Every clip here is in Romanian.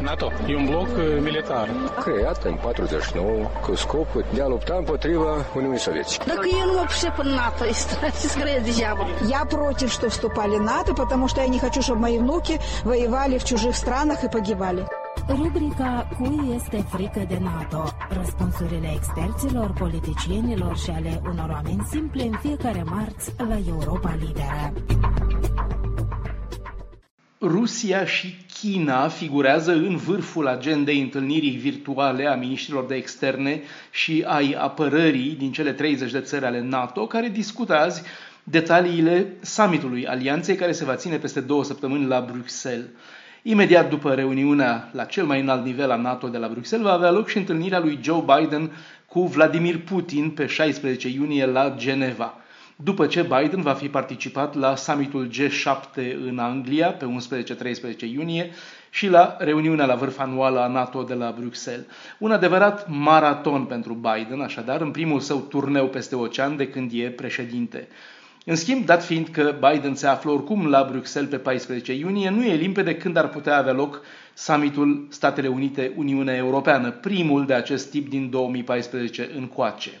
NATO e un bloc uh, militar. Creat în 49 cu scopul de a lupta împotriva Uniunii Sovietice. Так я ну вообще по НАТО и скорее дьявол. Я против, что вступали в НАТО, потому что я не хочу, чтобы мои внуки воевали в чужих странах и погибали. Rubrica Cui este frică de NATO? Răspunsurile experților, politicienilor și ale unor oameni simple în fiecare marți la Europa Liberă. Rusia și China figurează în vârful agendei întâlnirii virtuale a ministrilor de externe și ai apărării din cele 30 de țări ale NATO, care discută azi detaliile summitului alianței care se va ține peste două săptămâni la Bruxelles. Imediat după reuniunea la cel mai înalt nivel a NATO de la Bruxelles va avea loc și întâlnirea lui Joe Biden cu Vladimir Putin pe 16 iunie la Geneva. După ce Biden va fi participat la summitul G7 în Anglia pe 11-13 iunie și la reuniunea la vârf anuală a NATO de la Bruxelles. Un adevărat maraton pentru Biden, așadar, în primul său turneu peste ocean de când e președinte. În schimb, dat fiind că Biden se află oricum la Bruxelles pe 14 iunie, nu e limpede când ar putea avea loc summitul Statele Unite-Uniunea Europeană, primul de acest tip din 2014 încoace.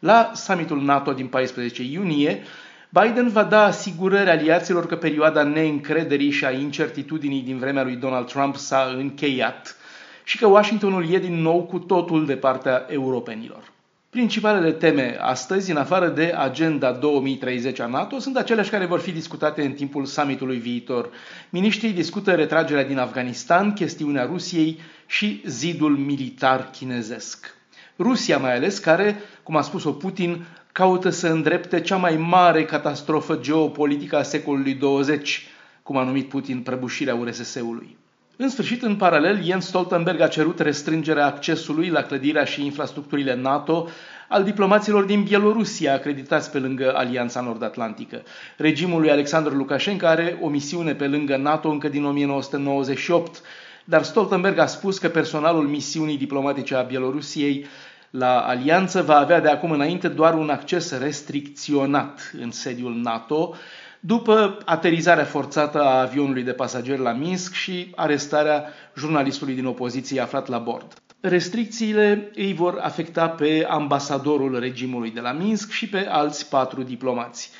La summitul NATO din 14 iunie, Biden va da asigurări aliaților că perioada neîncrederii și a incertitudinii din vremea lui Donald Trump s-a încheiat și că Washingtonul e din nou cu totul de partea europenilor. Principalele teme astăzi, în afară de agenda 2030 a NATO, sunt aceleași care vor fi discutate în timpul summitului viitor. Ministrii discută retragerea din Afganistan, chestiunea Rusiei și zidul militar chinezesc. Rusia mai ales, care, cum a spus-o Putin, caută să îndrepte cea mai mare catastrofă geopolitică a secolului 20, cum a numit Putin prăbușirea URSS-ului. În sfârșit, în paralel, Jens Stoltenberg a cerut restrângerea accesului la clădirea și infrastructurile NATO al diplomaților din Bielorusia acreditați pe lângă Alianța Nord-Atlantică. Regimul lui Alexandru Lukashenko are o misiune pe lângă NATO încă din 1998, dar Stoltenberg a spus că personalul misiunii diplomatice a Bielorusiei la alianță va avea de acum înainte doar un acces restricționat în sediul NATO, după aterizarea forțată a avionului de pasageri la Minsk și arestarea jurnalistului din opoziție aflat la bord. Restricțiile îi vor afecta pe ambasadorul regimului de la Minsk și pe alți patru diplomați.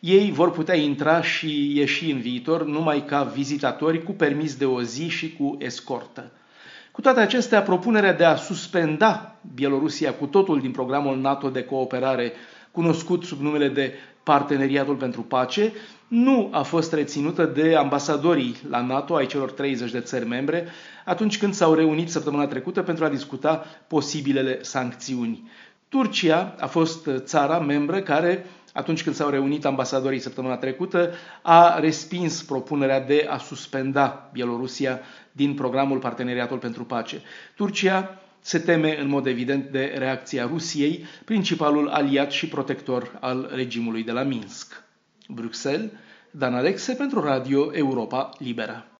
Ei vor putea intra și ieși în viitor numai ca vizitatori cu permis de o zi și cu escortă. Cu toate acestea, propunerea de a suspenda Bielorusia cu totul din programul NATO de cooperare, cunoscut sub numele de Parteneriatul pentru Pace, nu a fost reținută de ambasadorii la NATO ai celor 30 de țări membre atunci când s-au reunit săptămâna trecută pentru a discuta posibilele sancțiuni. Turcia a fost țara membră care, atunci când s-au reunit ambasadorii săptămâna trecută, a respins propunerea de a suspenda Bielorusia din programul Parteneriatul pentru Pace. Turcia se teme în mod evident de reacția Rusiei, principalul aliat și protector al regimului de la Minsk. Bruxelles, Dan Alexe pentru Radio Europa Liberă.